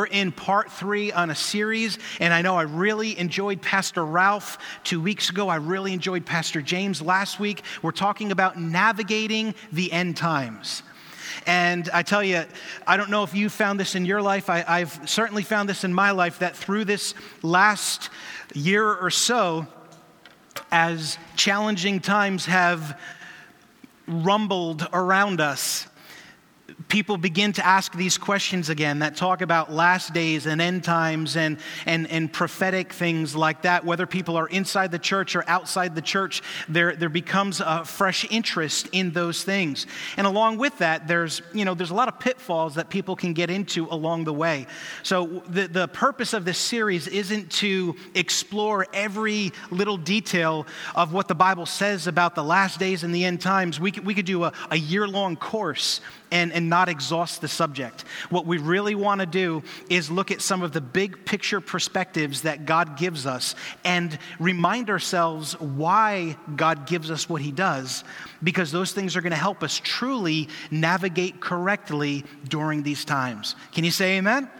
We're in part three on a series, and I know I really enjoyed Pastor Ralph two weeks ago. I really enjoyed Pastor James last week. We're talking about navigating the end times. And I tell you, I don't know if you found this in your life. I, have certainly found this in my life that through this last year or so, as challenging times have rumbled around us, people begin to ask these questions again that talk about last days and end times and, and, and prophetic things like that, whether people are inside the church or outside the church, there, there becomes a fresh interest in those things. And along with that, there's, you know, there's a lot of pitfalls that people can get into along the way. So the, the purpose of this series isn't to explore every little detail of what the Bible says about the last days and the end times. We could, we could do a, a year long course and, and not exhaust the subject. What we really want to do is look at some of the big picture perspectives that God gives us and remind ourselves why God gives us what He does, because those things are going to help us truly navigate correctly during these times. Can you say amen?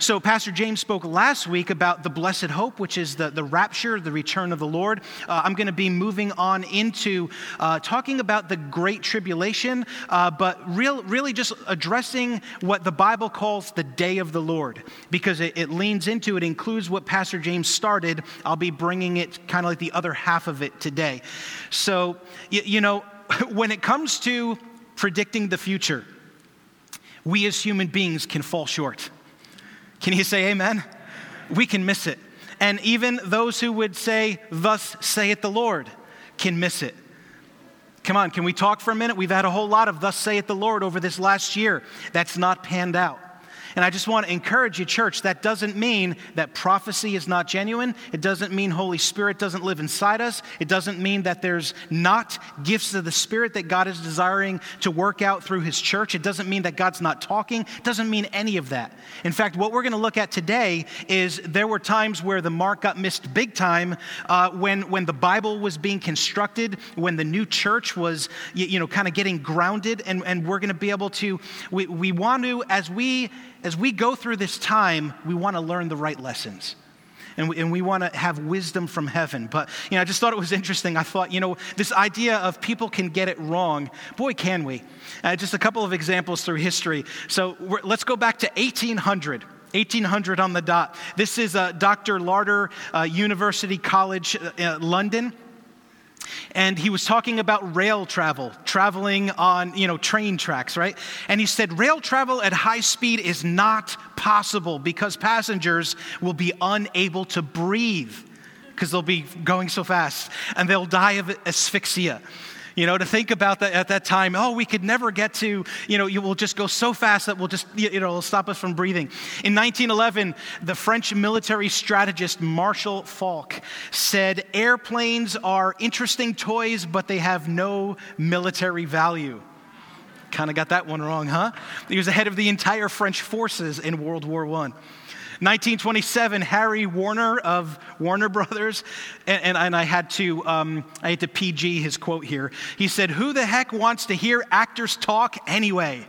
So, Pastor James spoke last week about the blessed hope, which is the, the rapture, the return of the Lord. Uh, I'm going to be moving on into uh, talking about the great tribulation, uh, but real, really just addressing what the Bible calls the day of the Lord, because it, it leans into, it includes what Pastor James started. I'll be bringing it kind of like the other half of it today. So, you, you know, when it comes to predicting the future, we as human beings can fall short. Can you say amen? We can miss it. And even those who would say, Thus saith the Lord, can miss it. Come on, can we talk for a minute? We've had a whole lot of Thus saith the Lord over this last year. That's not panned out. And I just want to encourage you, church, that doesn't mean that prophecy is not genuine. It doesn't mean Holy Spirit doesn't live inside us. It doesn't mean that there's not gifts of the Spirit that God is desiring to work out through His church. It doesn't mean that God's not talking. It doesn't mean any of that. In fact, what we're going to look at today is there were times where the mark got missed big time uh, when, when the Bible was being constructed, when the new church was, you, you know, kind of getting grounded. And, and we're going to be able to, we, we want to, as we as we go through this time, we want to learn the right lessons. And we, and we want to have wisdom from heaven. But, you know, I just thought it was interesting. I thought, you know, this idea of people can get it wrong, boy, can we. Uh, just a couple of examples through history. So let's go back to 1800. 1800 on the dot. This is uh, Dr. Lardner uh, University College, uh, London and he was talking about rail travel, traveling on, you know, train tracks, right? And he said rail travel at high speed is not possible because passengers will be unable to breathe because they'll be going so fast and they'll die of asphyxia. You know, to think about that at that time, oh, we could never get to, you know, you will just go so fast that we'll just, you know, it'll stop us from breathing. In 1911, the French military strategist Marshal Foch said, airplanes are interesting toys, but they have no military value. Kind of got that one wrong, huh? He was the head of the entire French forces in World War I. 1927, Harry Warner of Warner Brothers, and, and, and I had to um, I had to PG his quote here. He said, "Who the heck wants to hear actors talk anyway?"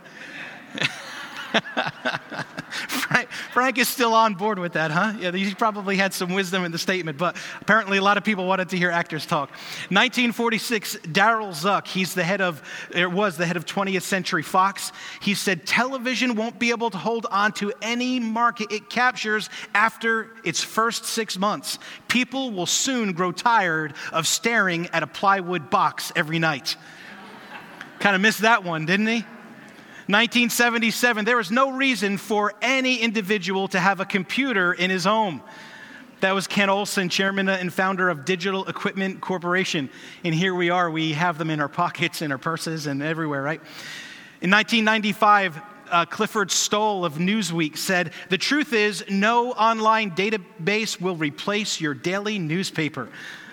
Frank, Frank, is still on board with that, huh? Yeah, he probably had some wisdom in the statement, but apparently a lot of people wanted to hear actors talk. 1946, Darryl Zanuck, he's the head of, it was the head of 20th Century Fox. He said, television won't be able to hold on to any market it captures after its first six months. People will soon grow tired of staring at a plywood box every night. kind of missed that one, didn't he? 1977, there was no reason for any individual to have a computer in his home. That was Ken Olsen, chairman and founder of Digital Equipment Corporation. And here we are, we have them in our pockets, in our purses, and everywhere, right? In 1995, uh, Clifford Stoll of Newsweek said, The truth is, no online database will replace your daily newspaper.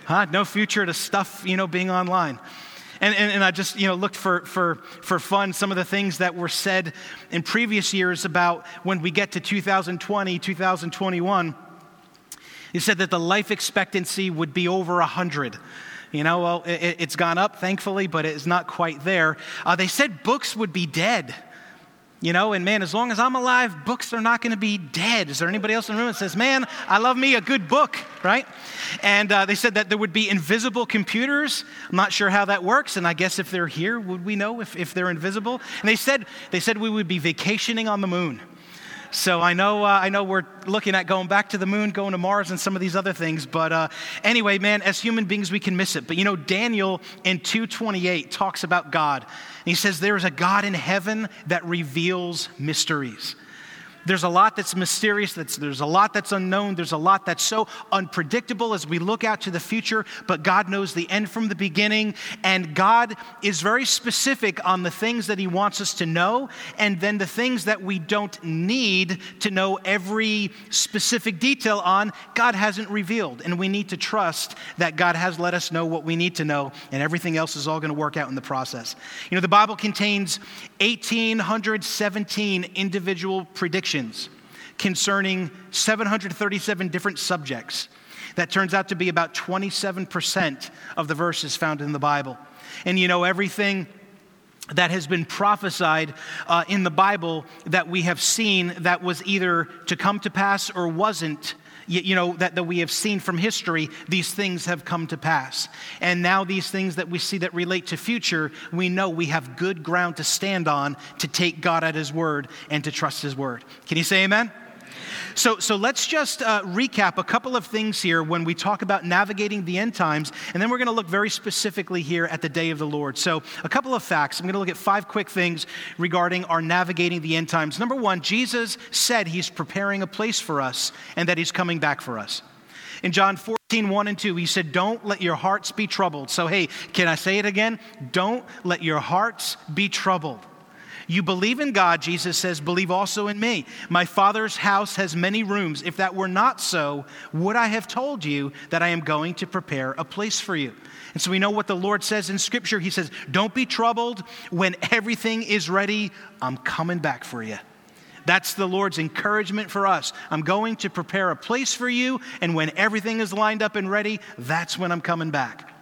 Huh? No future to stuff, you know, being online. And, and, and, I just, you know, looked for, for, for fun some of the things that were said in previous years about when we get to 2020, 2021. He said that the life expectancy would be over 100. You know, well, it, has gone up, thankfully, but it's not quite there. Uh, they said books would be dead. You know, and man, as long as I'm alive, books are not going to be dead. Is there anybody else in the room that says, man, I love me a good book, right? And uh, they said that there would be invisible computers. I'm not sure how that works, and I guess if they're here, would we know if, if they're invisible? And they said, they said we would be vacationing on the moon. So I know, uh, I know we're looking at going back to the moon, going to Mars, and some of these other things. But uh, anyway, man, as human beings, we can miss it. But you know, Daniel in 228 talks about God. And he says, There is a God in heaven that reveals mysteries. There's a lot that's mysterious, that's, there's a lot that's unknown, there's a lot that's so unpredictable as we look out to the future, but God knows the end from the beginning, and God is very specific on the things that He wants us to know, and then the things that we don't need to know every specific detail on, God hasn't revealed. And we need to trust that God has let us know what we need to know, and everything else is all going to work out in the process. You know, the Bible contains 1,817 individual predictions concerning 737 different subjects. That turns out to be about 27% of the verses found in the Bible. And you know, everything that has been prophesied uh, in the Bible that we have seen that was either to come to pass or wasn't you know, that, that we have seen from history, these things have come to pass. And now, these things that we see that relate to future, we know we have good ground to stand on to take God at His word and to trust His word. Can you say amen? So, so let's just uh, recap a couple of things here when we talk about navigating the end times, and then we're going to look very specifically here at the day of the Lord. So, a couple of facts. I'm going to look at five quick things regarding our navigating the end times. Number one, Jesus said he's preparing a place for us and that he's coming back for us. In John 14, 1 and 2, he said, Don't let your hearts be troubled. So, hey, can I say it again? Don't let your hearts be troubled. You believe in God, Jesus says, believe also in me. My Father's house has many rooms. If that were not so, would I have told you that I am going to prepare a place for you? And so we know what the Lord says in Scripture. He says, Don't be troubled. When everything is ready, I'm coming back for you. That's the Lord's encouragement for us. I'm going to prepare a place for you, and when everything is lined up and ready, that's when I'm coming back.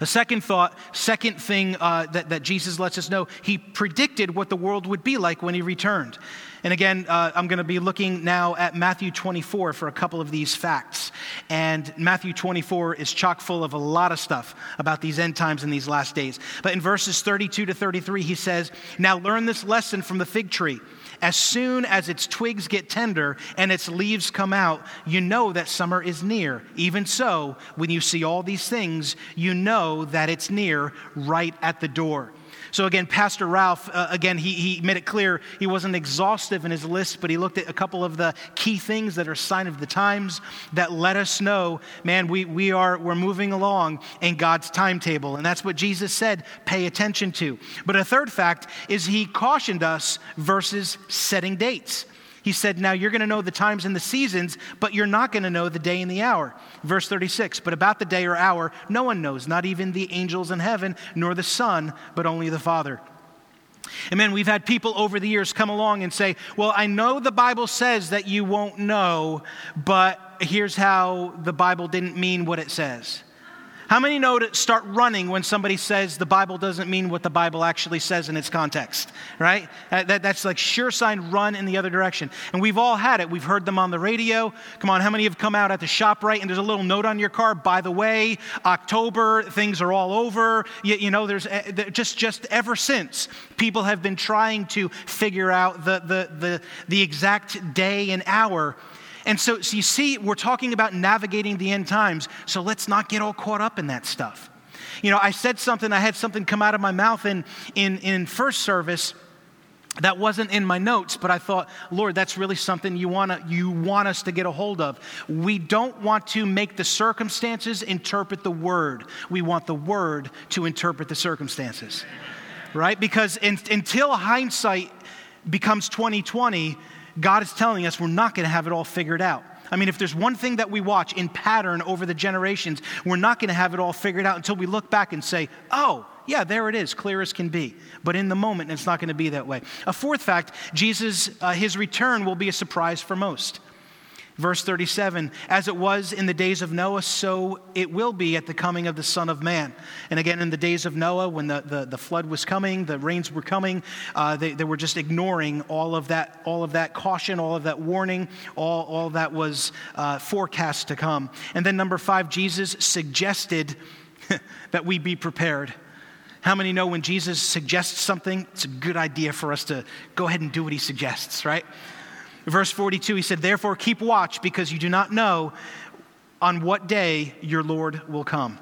A second thought, second thing uh, that, that Jesus lets us know, he predicted what the world would be like when he returned. And again, uh, I'm going to be looking now at Matthew 24 for a couple of these facts. And Matthew 24 is chock full of a lot of stuff about these end times and these last days. But in verses 32 to 33, he says, Now learn this lesson from the fig tree. As soon as its twigs get tender and its leaves come out, you know that summer is near. Even so, when you see all these things, you know that it's near, right at the door. So, again, Pastor Ralph, uh, again, he, he made it clear he wasn't exhaustive in his list, but he looked at a couple of the key things that are sign of the times that let us know, man, we, we are, we're moving along in God's timetable. And that's what Jesus said, pay attention to. But a third fact is he cautioned us versus setting dates. He said, Now you're going to know the times and the seasons, but you're not going to know the day and the hour. Verse 36 But about the day or hour, no one knows, not even the angels in heaven, nor the Son, but only the Father. Amen. We've had people over the years come along and say, Well, I know the Bible says that you won't know, but here's how the Bible didn't mean what it says. How many know to start running when somebody says the Bible doesn't mean what the Bible actually says in its context, right? That, that's like sure sign run in the other direction. And we've all had it. We've heard them on the radio. Come on, how many have come out at the shop, right? And there's a little note on your car, by the way, October, things are all over. You, you know, there's eh, just, just ever since, people have been trying to figure out the, the, the, the exact day and hour and so, so you see, we're talking about navigating the end times, so let's not get all caught up in that stuff. You know, I said something, I had something come out of my mouth in, in, in first service that wasn't in my notes, but I thought, Lord, that's really something you, wanna, you want us to get a hold of. We don't want to make the circumstances interpret the word. We want the word to interpret the circumstances, right? Because in, until hindsight becomes 2020, God is telling us we're not going to have it all figured out. I mean, if there's one thing that we watch in pattern over the generations, we're not going to have it all figured out until we look back and say, oh, yeah, there it is, clear as can be. But in the moment, it's not going to be that way. A fourth fact Jesus, uh, his return will be a surprise for most. Verse 37 As it was in the days of Noah, so it will be at the coming of the Son of Man. And again, in the days of Noah, when the, the, the flood was coming, the rains were coming, uh, they, they were just ignoring all of that, all of that caution, all of that warning, all, all that was uh, forecast to come. And then, number five, Jesus suggested that we be prepared. How many know when Jesus suggests something, it's a good idea for us to go ahead and do what he suggests, right? Verse 42, he said, Therefore keep watch because you do not know on what day your Lord will come.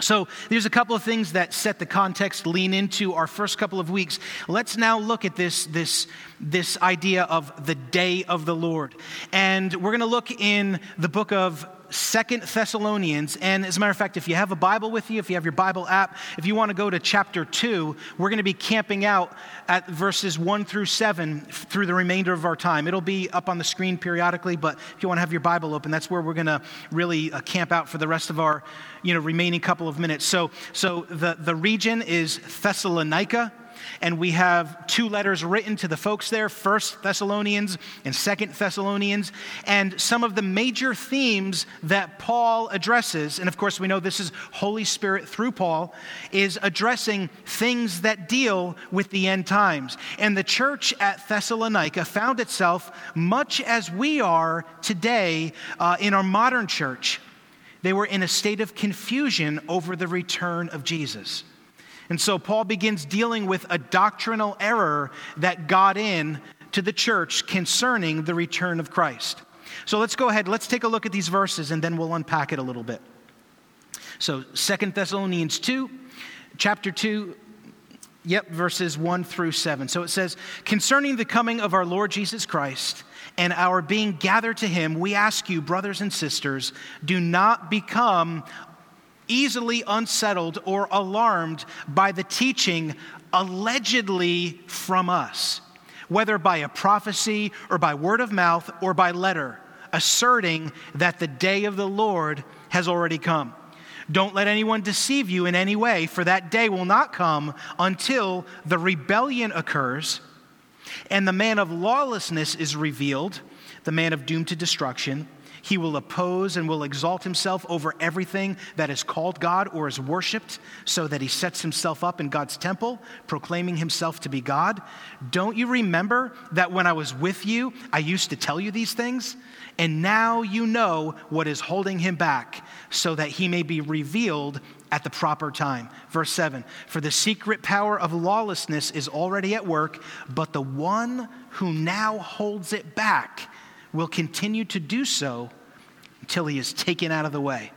So, there's a couple of things that set the context, lean into our first couple of weeks. Let's now look at this, this, this idea of the day of the Lord. And we're going to look in the book of Second Thessalonians. And as a matter of fact, if you have a Bible with you, if you have your Bible app, if you want to go to chapter 2, we're going to be camping out at verses 1 through 7 through the remainder of our time. It'll be up on the screen periodically, but if you want to have your Bible open, that's where we're going to really uh, camp out for the rest of our you know, remaining couple of minutes. So, so the, the region is Thessalonica and we have two letters written to the folks there first thessalonians and second thessalonians. And some of the major themes that paul addresses and of course we know this is holy spirit through paul is addressing things that deal with the end times. And the church at thessalonica found itself much as we are today uh, in our modern church. They were in a state of confusion over the return of jesus and so Paul begins dealing with a doctrinal error that got in to the church concerning the return of Christ. So let's go ahead, let's take a look at these verses and then we'll unpack it a little bit. So Second Thessalonians 2, chapter 2, yep, verses 1 through 7. So it says, Concerning the coming of our Lord Jesus Christ and our being gathered to him, we ask you, brothers and sisters, do not become easily unsettled or alarmed by the teaching allegedly from us, whether by a prophecy or by word of mouth or by letter, asserting that the day of the Lord has already come. Don't let anyone deceive you in any way, for that day will not come until the rebellion occurs and the man of lawlessness is revealed, the man of doom to destruction he will oppose and will exalt himself over everything that is called God or is worshiped, so that he sets himself up in God's temple, proclaiming himself to be God. Don't you remember that when I was with you, I used to tell you these things? And now you know what is holding him back, so that he may be revealed at the proper time. Verse 7 For the secret power of lawlessness is already at work, but the one who now holds it back will continue to do so until he is taken out of the way.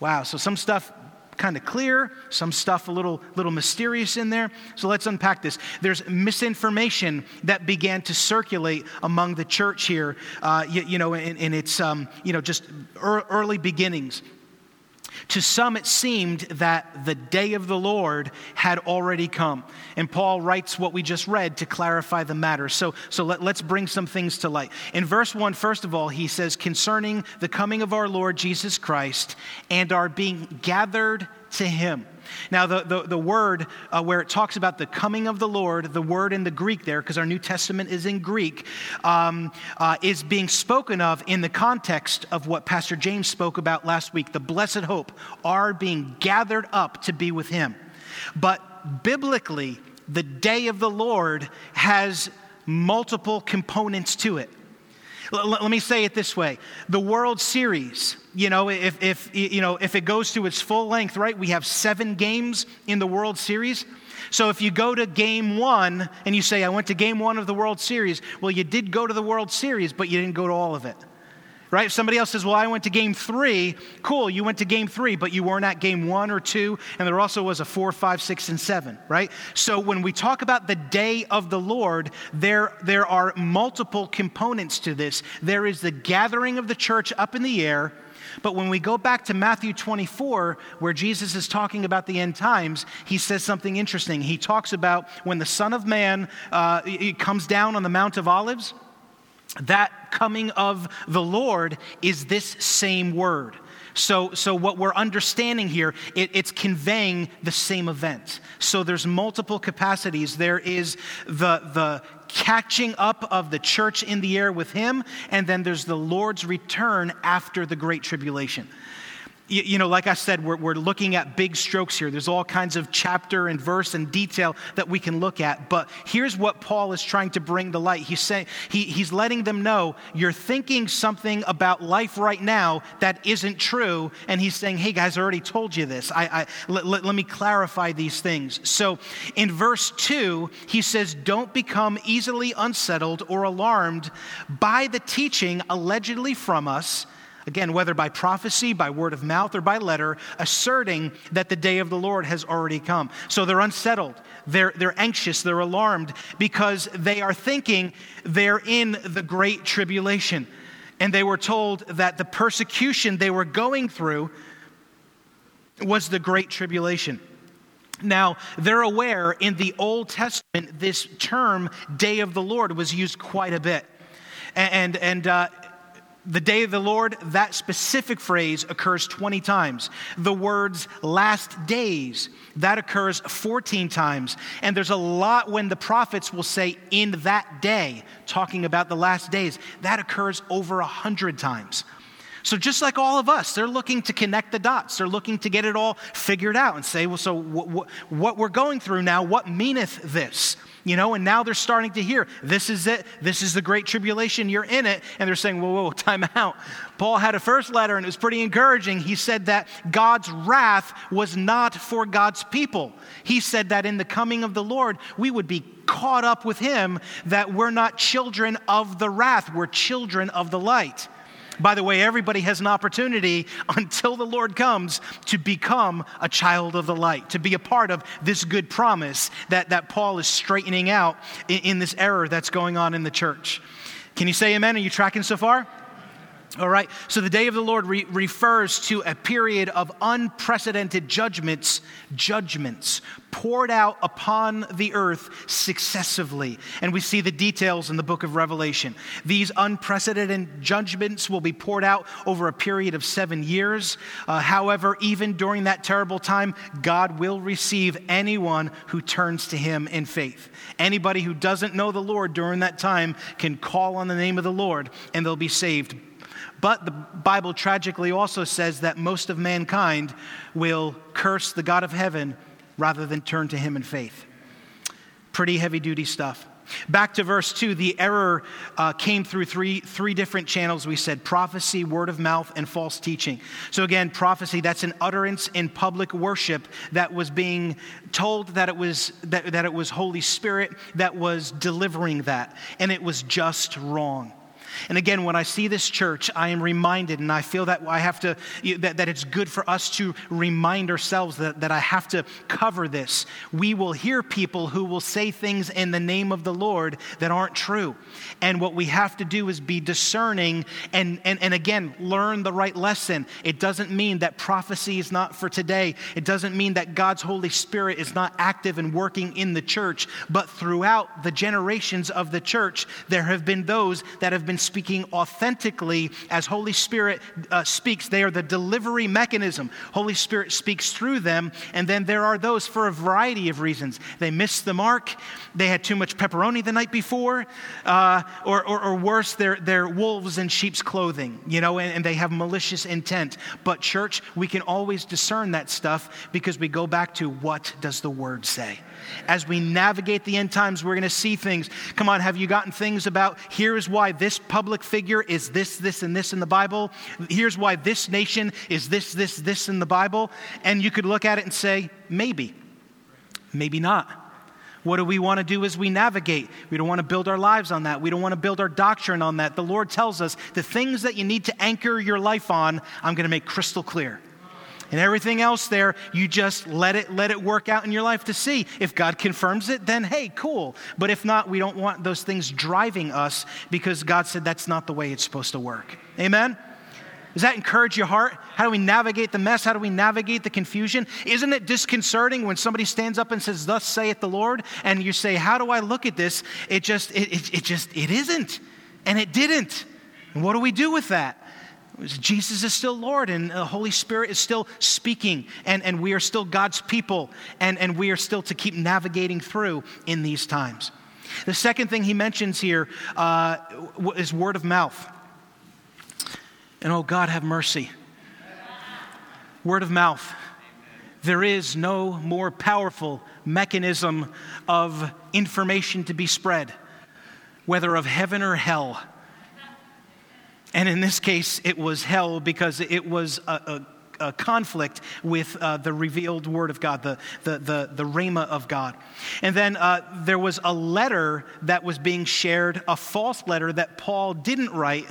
Wow, so some stuff kind of clear, some stuff a little, little mysterious in there. So let's unpack this. There's misinformation that began to circulate among the church here, uh, you, you, know, in, its, um, you know, just early beginnings. To some, it seemed that the day of the Lord had already come. And Paul writes what we just read to clarify the matter. So, so let, us bring some things to light. In verse 1, first of all, he says, concerning the coming of our Lord Jesus Christ and our being gathered to him. Now, the, the, the word uh, where it talks about the coming of the Lord, the word in the Greek there, because our New Testament is in Greek, um, uh, is being spoken of in the context of what Pastor James spoke about last week the blessed hope, are being gathered up to be with Him. But biblically, the day of the Lord has multiple components to it. Let me say it this way the World Series, you know, if, if, you know, if it goes to its full length, right, we have seven games in the World Series. So if you go to game one and you say, I went to game one of the World Series, well, you did go to the World Series, but you didn't go to all of it right? If somebody else says, Well, I went to game three, cool, you went to game three, but you weren't at game one or two, and there also was a four, five, six, and seven, right? So when we talk about the day of the Lord, there, there are multiple components to this. There is the gathering of the church up in the air. But when we go back to Matthew 24, where Jesus is talking about the end times, he says something interesting. He talks about when the Son of Man uh, comes down on the Mount of Olives, that coming of the Lord is this same word. So, so what we're understanding here, it, it's conveying the same event. So there's multiple capacities. There is the, the catching up of the church in the air with him, and then there's the Lord's return after the Great Tribulation you, you know, like I said, we're, we're looking at big strokes here. There's all kinds of chapter and verse and detail that we can look at. But here's what Paul is trying to bring to light. He's saying, he, he's letting them know you're thinking something about life right now that isn't true. And he's saying, hey guys, I already told you this. I, I let, let, let me clarify these things. So in verse 2, he says, don't become easily unsettled or alarmed by the teaching allegedly from us Again, whether by prophecy, by word of mouth, or by letter, asserting that the day of the Lord has already come. So they're unsettled, they're, they're anxious, they're alarmed because they are thinking they're in the great tribulation. And they were told that the persecution they were going through was the great tribulation. Now, they're aware in the Old Testament, this term, day of the Lord, was used quite a bit. And, and uh, the day of the Lord, that specific phrase occurs 20 times. The words last days, that occurs 14 times. And there's a lot when the prophets will say in that day, talking about the last days, that occurs over 100 times. So, just like all of us, they're looking to connect the dots. They're looking to get it all figured out and say, well, so what, what, what we're going through now, what meaneth this? You know, and now they're starting to hear, this is it. This is the great tribulation. You're in it. And they're saying, whoa, whoa, time out. Paul had a first letter and it was pretty encouraging. He said that God's wrath was not for God's people. He said that in the coming of the Lord, we would be caught up with him, that we're not children of the wrath, we're children of the light. By the way, everybody has an opportunity until the Lord comes to become a child of the light, to be a part of this good promise that, that Paul is straightening out in, in this error that's going on in the church. Can you say amen? Are you tracking so far? All right, so the day of the Lord re- refers to a period of unprecedented judgments, judgments poured out upon the earth successively. And we see the details in the book of Revelation. These unprecedented judgments will be poured out over a period of seven years. Uh, however, even during that terrible time, God will receive anyone who turns to him in faith. Anybody who doesn't know the Lord during that time can call on the name of the Lord and they'll be saved but the Bible tragically also says that most of mankind will curse the God of heaven rather than turn to him in faith. Pretty heavy duty stuff. Back to verse 2, the error uh, came through three, three different channels. We said prophecy, word of mouth, and false teaching. So, again, prophecy, that's an utterance in public worship that was being told that it was, that, that it was Holy Spirit that was delivering that, and it was just wrong. And again, when I see this church, I am reminded, and I feel that I have to, that, that it's good for us to remind ourselves that, that I have to cover this. We will hear people who will say things in the name of the Lord that aren't true. And what we have to do is be discerning and, and, and again, learn the right lesson. It doesn't mean that prophecy is not for today, it doesn't mean that God's Holy Spirit is not active and working in the church, but throughout the generations of the church, there have been those that have been speaking authentically as Holy Spirit uh, speaks. They are the delivery mechanism. Holy Spirit speaks through them. And then there are those for a variety of reasons. They missed the mark, they had too much pepperoni the night before, uh, or, or, or, worse, they're, they're wolves in sheep's clothing, you know, and, and they have malicious intent. But, church, we can always discern that stuff because we go back to what does the word say? As we navigate the end times, we're going to see things. Come on, have you gotten things about here's why this public figure is this, this, and this in the Bible? Here's why this nation is this, this, this in the Bible? And you could look at it and say, maybe, maybe not. What do we want to do as we navigate? We don't want to build our lives on that. We don't want to build our doctrine on that. The Lord tells us the things that you need to anchor your life on, I'm going to make crystal clear and everything else there you just let it let it work out in your life to see if god confirms it then hey cool but if not we don't want those things driving us because god said that's not the way it's supposed to work amen does that encourage your heart? How do we navigate the mess? How do we navigate the confusion? Isn't it disconcerting when somebody stands up and says, Thus saith the Lord, and you say, How do I look at this? It just, it, it, it just, it isn't. And it didn't. And what do we do with that? Jesus is still Lord and the Holy Spirit is still speaking, and, and we are still God's people, and, and we are still to keep navigating through in these times. The second thing he mentions here uh, is word of mouth. And oh, God, have mercy. Word of mouth. There is no more powerful mechanism of information to be spread, whether of heaven or hell and in this case, it was hell because it was a, a, a conflict with uh, the revealed word of God, the, the, the, the rhema of God. And then uh, there was a letter that was being shared, a false letter that Paul didn't write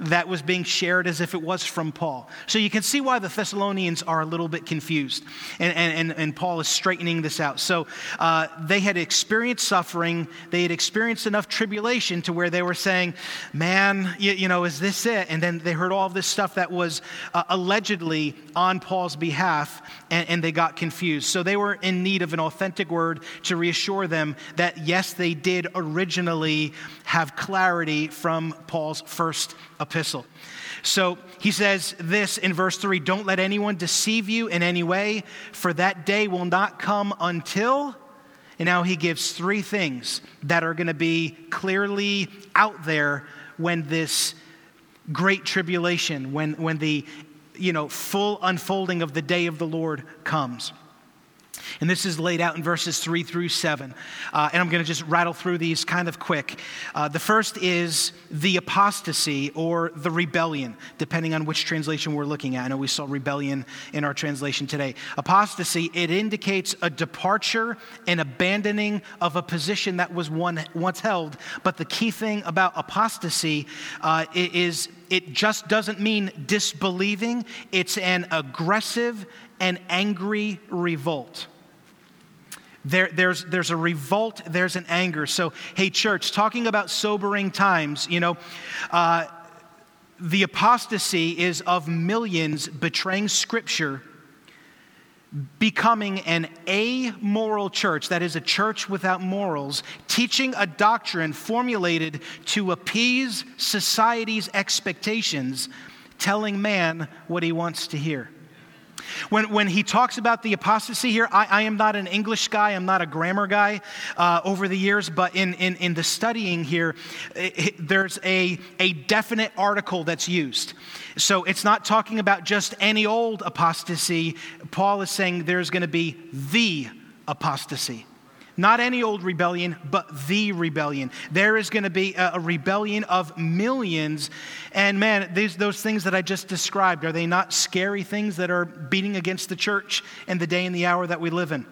that was being shared as if it was from Paul. So you can see why the Thessalonians are a little bit confused. And, and, and Paul is straightening this out. So uh, they had experienced suffering, they had experienced enough tribulation to where they were saying, Man, you, you know, is this it? And then they heard all this stuff that was uh, allegedly on Paul's behalf, and, and they got confused. So they were in need of an authentic word to reassure them that, yes, they did originally have clarity from Paul's first epistle. So he says this in verse 3 Don't let anyone deceive you in any way, for that day will not come until. And now he gives three things that are going to be clearly out there when this great tribulation, when, when the you know, full unfolding of the day of the Lord comes. And this is laid out in verses three through seven. Uh, and I'm going to just rattle through these kind of quick. Uh, the first is the apostasy or the rebellion, depending on which translation we're looking at. I know we saw rebellion in our translation today. Apostasy, it indicates a departure and abandoning of a position that was one, once held. But the key thing about apostasy uh, is it just doesn't mean disbelieving, it's an aggressive and angry revolt. There, there's, there's a revolt, there's an anger. So, hey, church, talking about sobering times, you know, uh, the apostasy is of millions betraying Scripture, becoming an amoral church, that is, a church without morals, teaching a doctrine formulated to appease society's expectations, telling man what he wants to hear. When, when he talks about the apostasy here, I, I am not an English guy, I'm not a grammar guy uh, over the years, but in, in, in the studying here, it, it, there's a, a definite article that's used. So it's not talking about just any old apostasy. Paul is saying there's going to be the apostasy. Not any old rebellion, but the rebellion. There is going to be a, rebellion of millions. And man, these, those things that I just described, are they not scary things that are beating against the church and the day and the hour that we live in?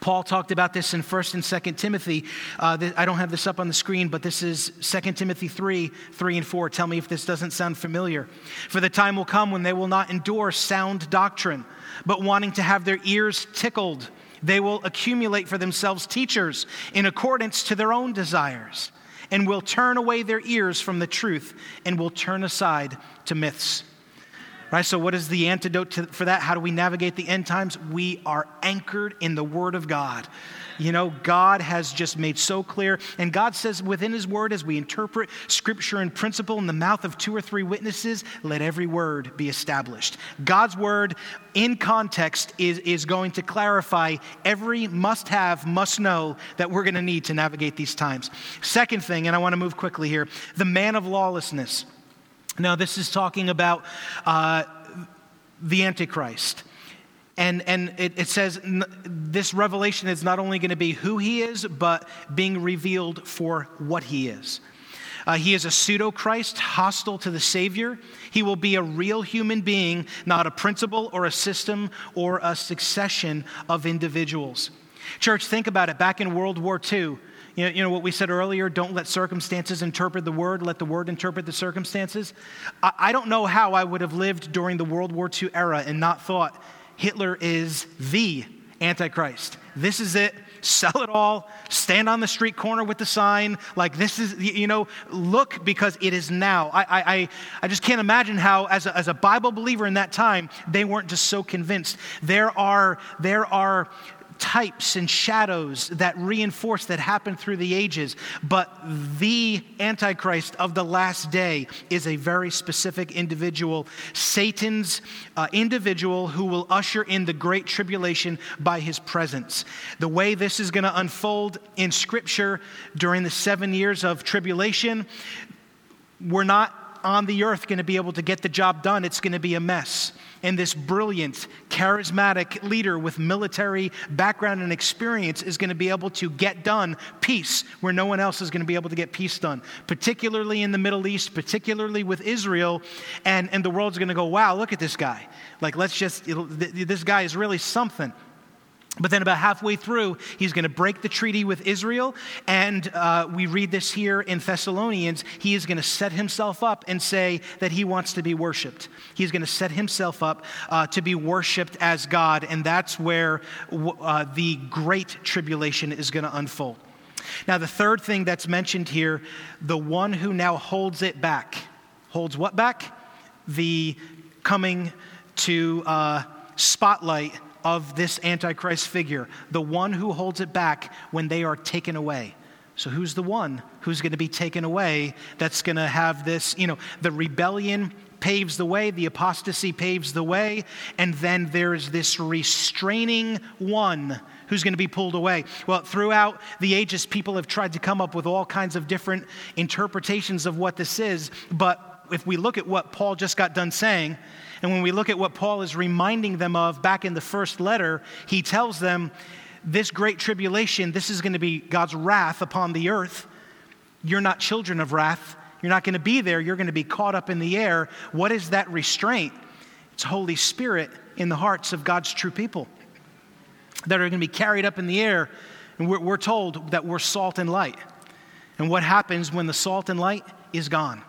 Paul talked about this in 1st and 2nd Timothy. Uh, I don't have this up on the screen, but this is 2 Timothy 3 3 and 4. Tell me if this doesn't sound familiar. For the time will come when they will not endure sound doctrine, but wanting to have their ears tickled they will accumulate for themselves teachers in accordance to their own desires, and will turn away their ears from the truth and will turn aside to myths. Right? So, what is the antidote to, for that? How do we navigate the end times? We are anchored in the Word of God. You know, God has just made so clear. And God says within His Word, as we interpret Scripture and principle in the mouth of two or three witnesses, let every word be established. God's Word in context is, is going to clarify every must have, must know that we're going to need to navigate these times. Second thing, and I want to move quickly here the man of lawlessness. Now, this is talking about uh, the Antichrist. And, and it, it says this revelation is not only going to be who he is, but being revealed for what he is. Uh, he is a pseudo Christ, hostile to the Savior. He will be a real human being, not a principle or a system or a succession of individuals. Church, think about it. Back in World War II, you know, you know, what we said earlier don't let circumstances interpret the word, let the word interpret the circumstances. I, I don't know how I would have lived during the World War II era and not thought, Hitler is the Antichrist. This is it. Sell it all. Stand on the street corner with the sign. Like, this is, you know, look because it is now. I, I, I just can't imagine how, as a, as a Bible believer in that time, they weren't just so convinced. There are, there are types and shadows that reinforce that happen through the ages. But the Antichrist of the last day is a very specific individual, Satan's uh, individual who will usher in the great tribulation by his presence. The way this is going to unfold in Scripture during the seven years of tribulation, we're not on the earth going to be able to get the job done. It's going to be a mess and this brilliant, charismatic leader with military background and experience is going to be able to get done peace where no one else is going to be able to get peace done, particularly in the Middle East, particularly with Israel. And, and the world's going to go, wow, look at this guy. Like, let's just, this guy is really something. But then, about halfway through, he's going to break the treaty with Israel. And uh, we read this here in Thessalonians. He is going to set himself up and say that he wants to be worshiped. He's going to set himself up uh, to be worshiped as God. And that's where uh, the great tribulation is going to unfold. Now, the third thing that's mentioned here the one who now holds it back. Holds what back? The coming to uh, spotlight of this Antichrist figure, the one who holds it back when they are taken away. So, who's the one who's going to be taken away that's going to have this? You know, the rebellion paves the way, the apostasy paves the way, and then there's this restraining one who's going to be pulled away. Well, throughout the ages, people have tried to come up with all kinds of different interpretations of what this is, but if we look at what Paul just got done saying, and when we look at what Paul is reminding them of back in the first letter, he tells them this great tribulation, this is going to be God's wrath upon the earth. You're not children of wrath. You're not going to be there. You're going to be caught up in the air. What is that restraint? It's Holy Spirit in the hearts of God's true people that are going to be carried up in the air. And we're, we're told that we're salt and light. And what happens when the salt and light is gone?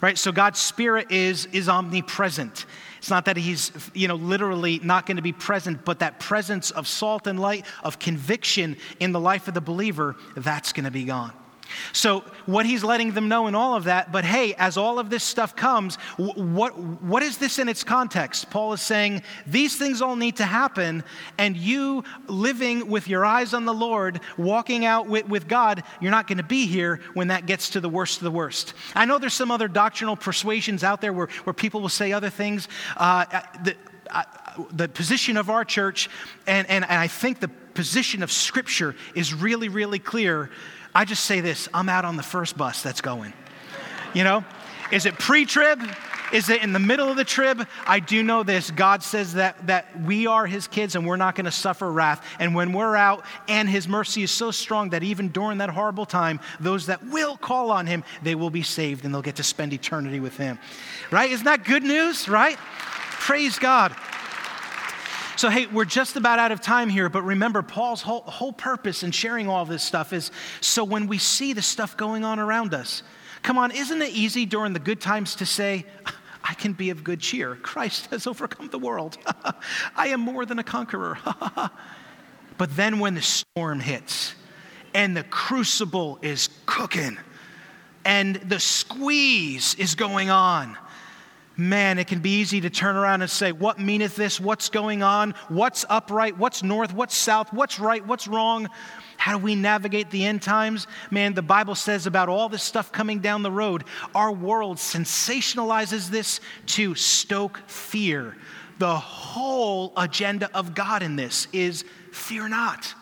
Right? So God's Spirit is, is omnipresent. It's not that he's, you know, literally not going to be present, but that presence of salt and light, of conviction in the life of the believer, that's going to be gone. So, what he's letting them know in all of that, but hey, as all of this stuff comes, what, what is this in its context? Paul is saying these things all need to happen, and you living with your eyes on the Lord, walking out with, with God, you're not going to be here when that gets to the worst of the worst. I know there's some other doctrinal persuasions out there where, where people will say other things. Uh, the, uh, the position of our church, and, and, and I think the position of Scripture is really, really clear I just say this I'm out on the first bus that's going. You know, is it pre trib? Is it in the middle of the trib? I do know this. God says that, that we are his kids and we're not going to suffer wrath. And when we're out, and his mercy is so strong that even during that horrible time, those that will call on him, they will be saved and they'll get to spend eternity with him. Right? Isn't that good news? Right? Praise God. So, hey, we're just about out of time here, but remember, Paul's whole, whole purpose in sharing all this stuff is so when we see the stuff going on around us, come on, isn't it easy during the good times to say, I can be of good cheer. Christ has overcome the world. I am more than a conqueror. but then when the storm hits and the crucible is cooking and the squeeze is going on, man, it can be easy to turn around and say, What meaneth this? What's going on? What's upright? What's north? What's south? What's right? What's wrong? How do we navigate the end times? Man, the Bible says about all this stuff coming down the road, our world sensationalizes this to stoke fear. The whole agenda of God in this is fear not.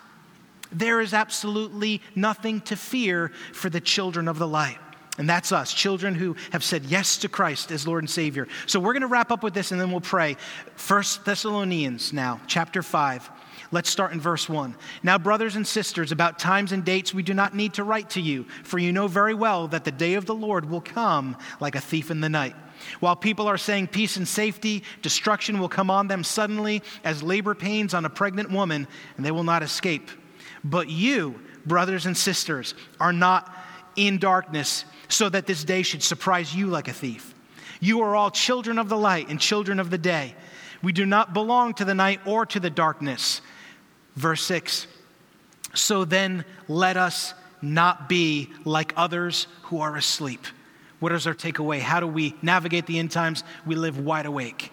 There is absolutely nothing to fear for the children of the light. And that's us, children who have said yes to Christ as Lord and Savior. So we're going to wrap up with this and then we'll pray. First Thessalonians now, chapter 5. Let's start in verse 1. Now, brothers and sisters, about times and dates we do not need to write to you, for you know very well that the day of the Lord will come like a thief in the night. While people are saying peace and safety, destruction will come on them suddenly as labor pains on a pregnant woman, and they will not escape. But you, brothers and sisters, are not in darkness so that this day should surprise you like a thief. You are all children of the light and children of the day. We do not belong to the night or to the darkness. Verse 6 So then let us not be like others who are asleep. What is our takeaway? How do we navigate the end times? We live wide awake.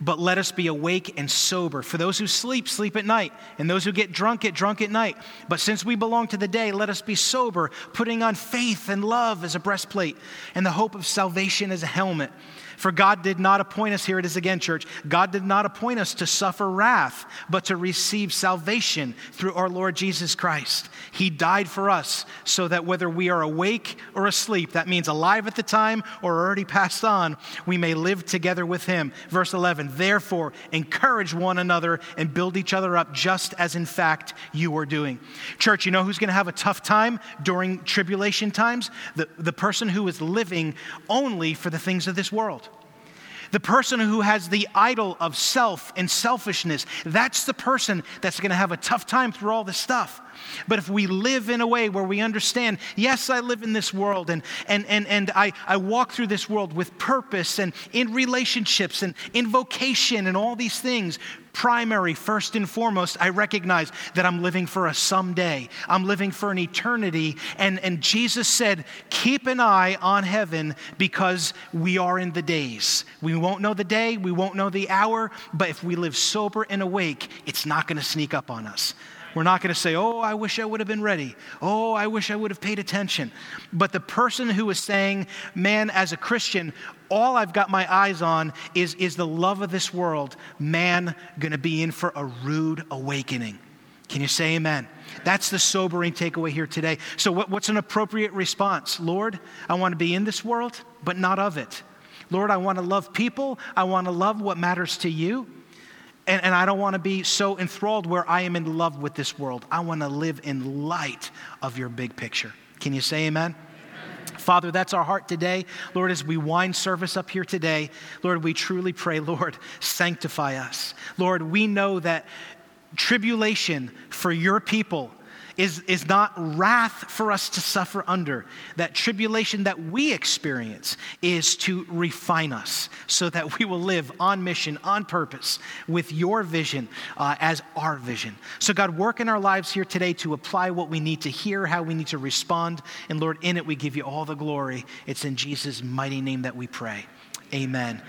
But let us be awake and sober. For those who sleep, sleep at night, and those who get drunk, get drunk at night. But since we belong to the day, let us be sober, putting on faith and love as a breastplate, and the hope of salvation as a helmet. For God did not appoint us, here it is again, church, God did not appoint us to suffer wrath, but to receive salvation through our Lord Jesus Christ. He died for us so that whether we are awake or asleep, that means alive at the time or already passed on, we may live together with Him. Verse 11, therefore, encourage one another and build each other up, just as in fact you are doing. Church, you know who's going to have a tough time during tribulation times? The, the person who is living only for the things of this world. The person who has the idol of self and selfishness, that's the person that's going to have a tough time through all this stuff. But if we live in a way where we understand, yes, I live in this world and, and, and, and I, I walk through this world with purpose and in relationships and in vocation and all these things, primary, first and foremost, I recognize that I'm living for a someday. I'm living for an eternity. And, and Jesus said, Keep an eye on heaven because we are in the days. We won't know the day, we won't know the hour, but if we live sober and awake, it's not going to sneak up on us. We're not going to say, oh, I wish I would have been ready. Oh, I wish I would have paid attention. But the person who is saying, man, as a Christian, all I've got my eyes on is, is the love of this world, man, going to be in for a rude awakening. Can you say amen? That's the sobering takeaway here today. So, what, what's an appropriate response? Lord, I want to be in this world, but not of it. Lord, I want to love people. I want to love what matters to you. And, and I don't want to be so enthralled where I am in love with this world. I want to live in light of your big picture. Can you say amen? Father, that's our heart today. Lord, as we wind service up here today, Lord, we truly pray, Lord, sanctify us. Lord, we know that tribulation for your people is, is not wrath for us to suffer under. That tribulation that we experience is to refine us so that we will live on mission, on purpose, with your vision uh, as our vision. So, God, work in our lives here today to apply what we need to hear, how we need to respond. And Lord, in it, we give you all the glory. It's in Jesus' mighty name that we pray. Amen.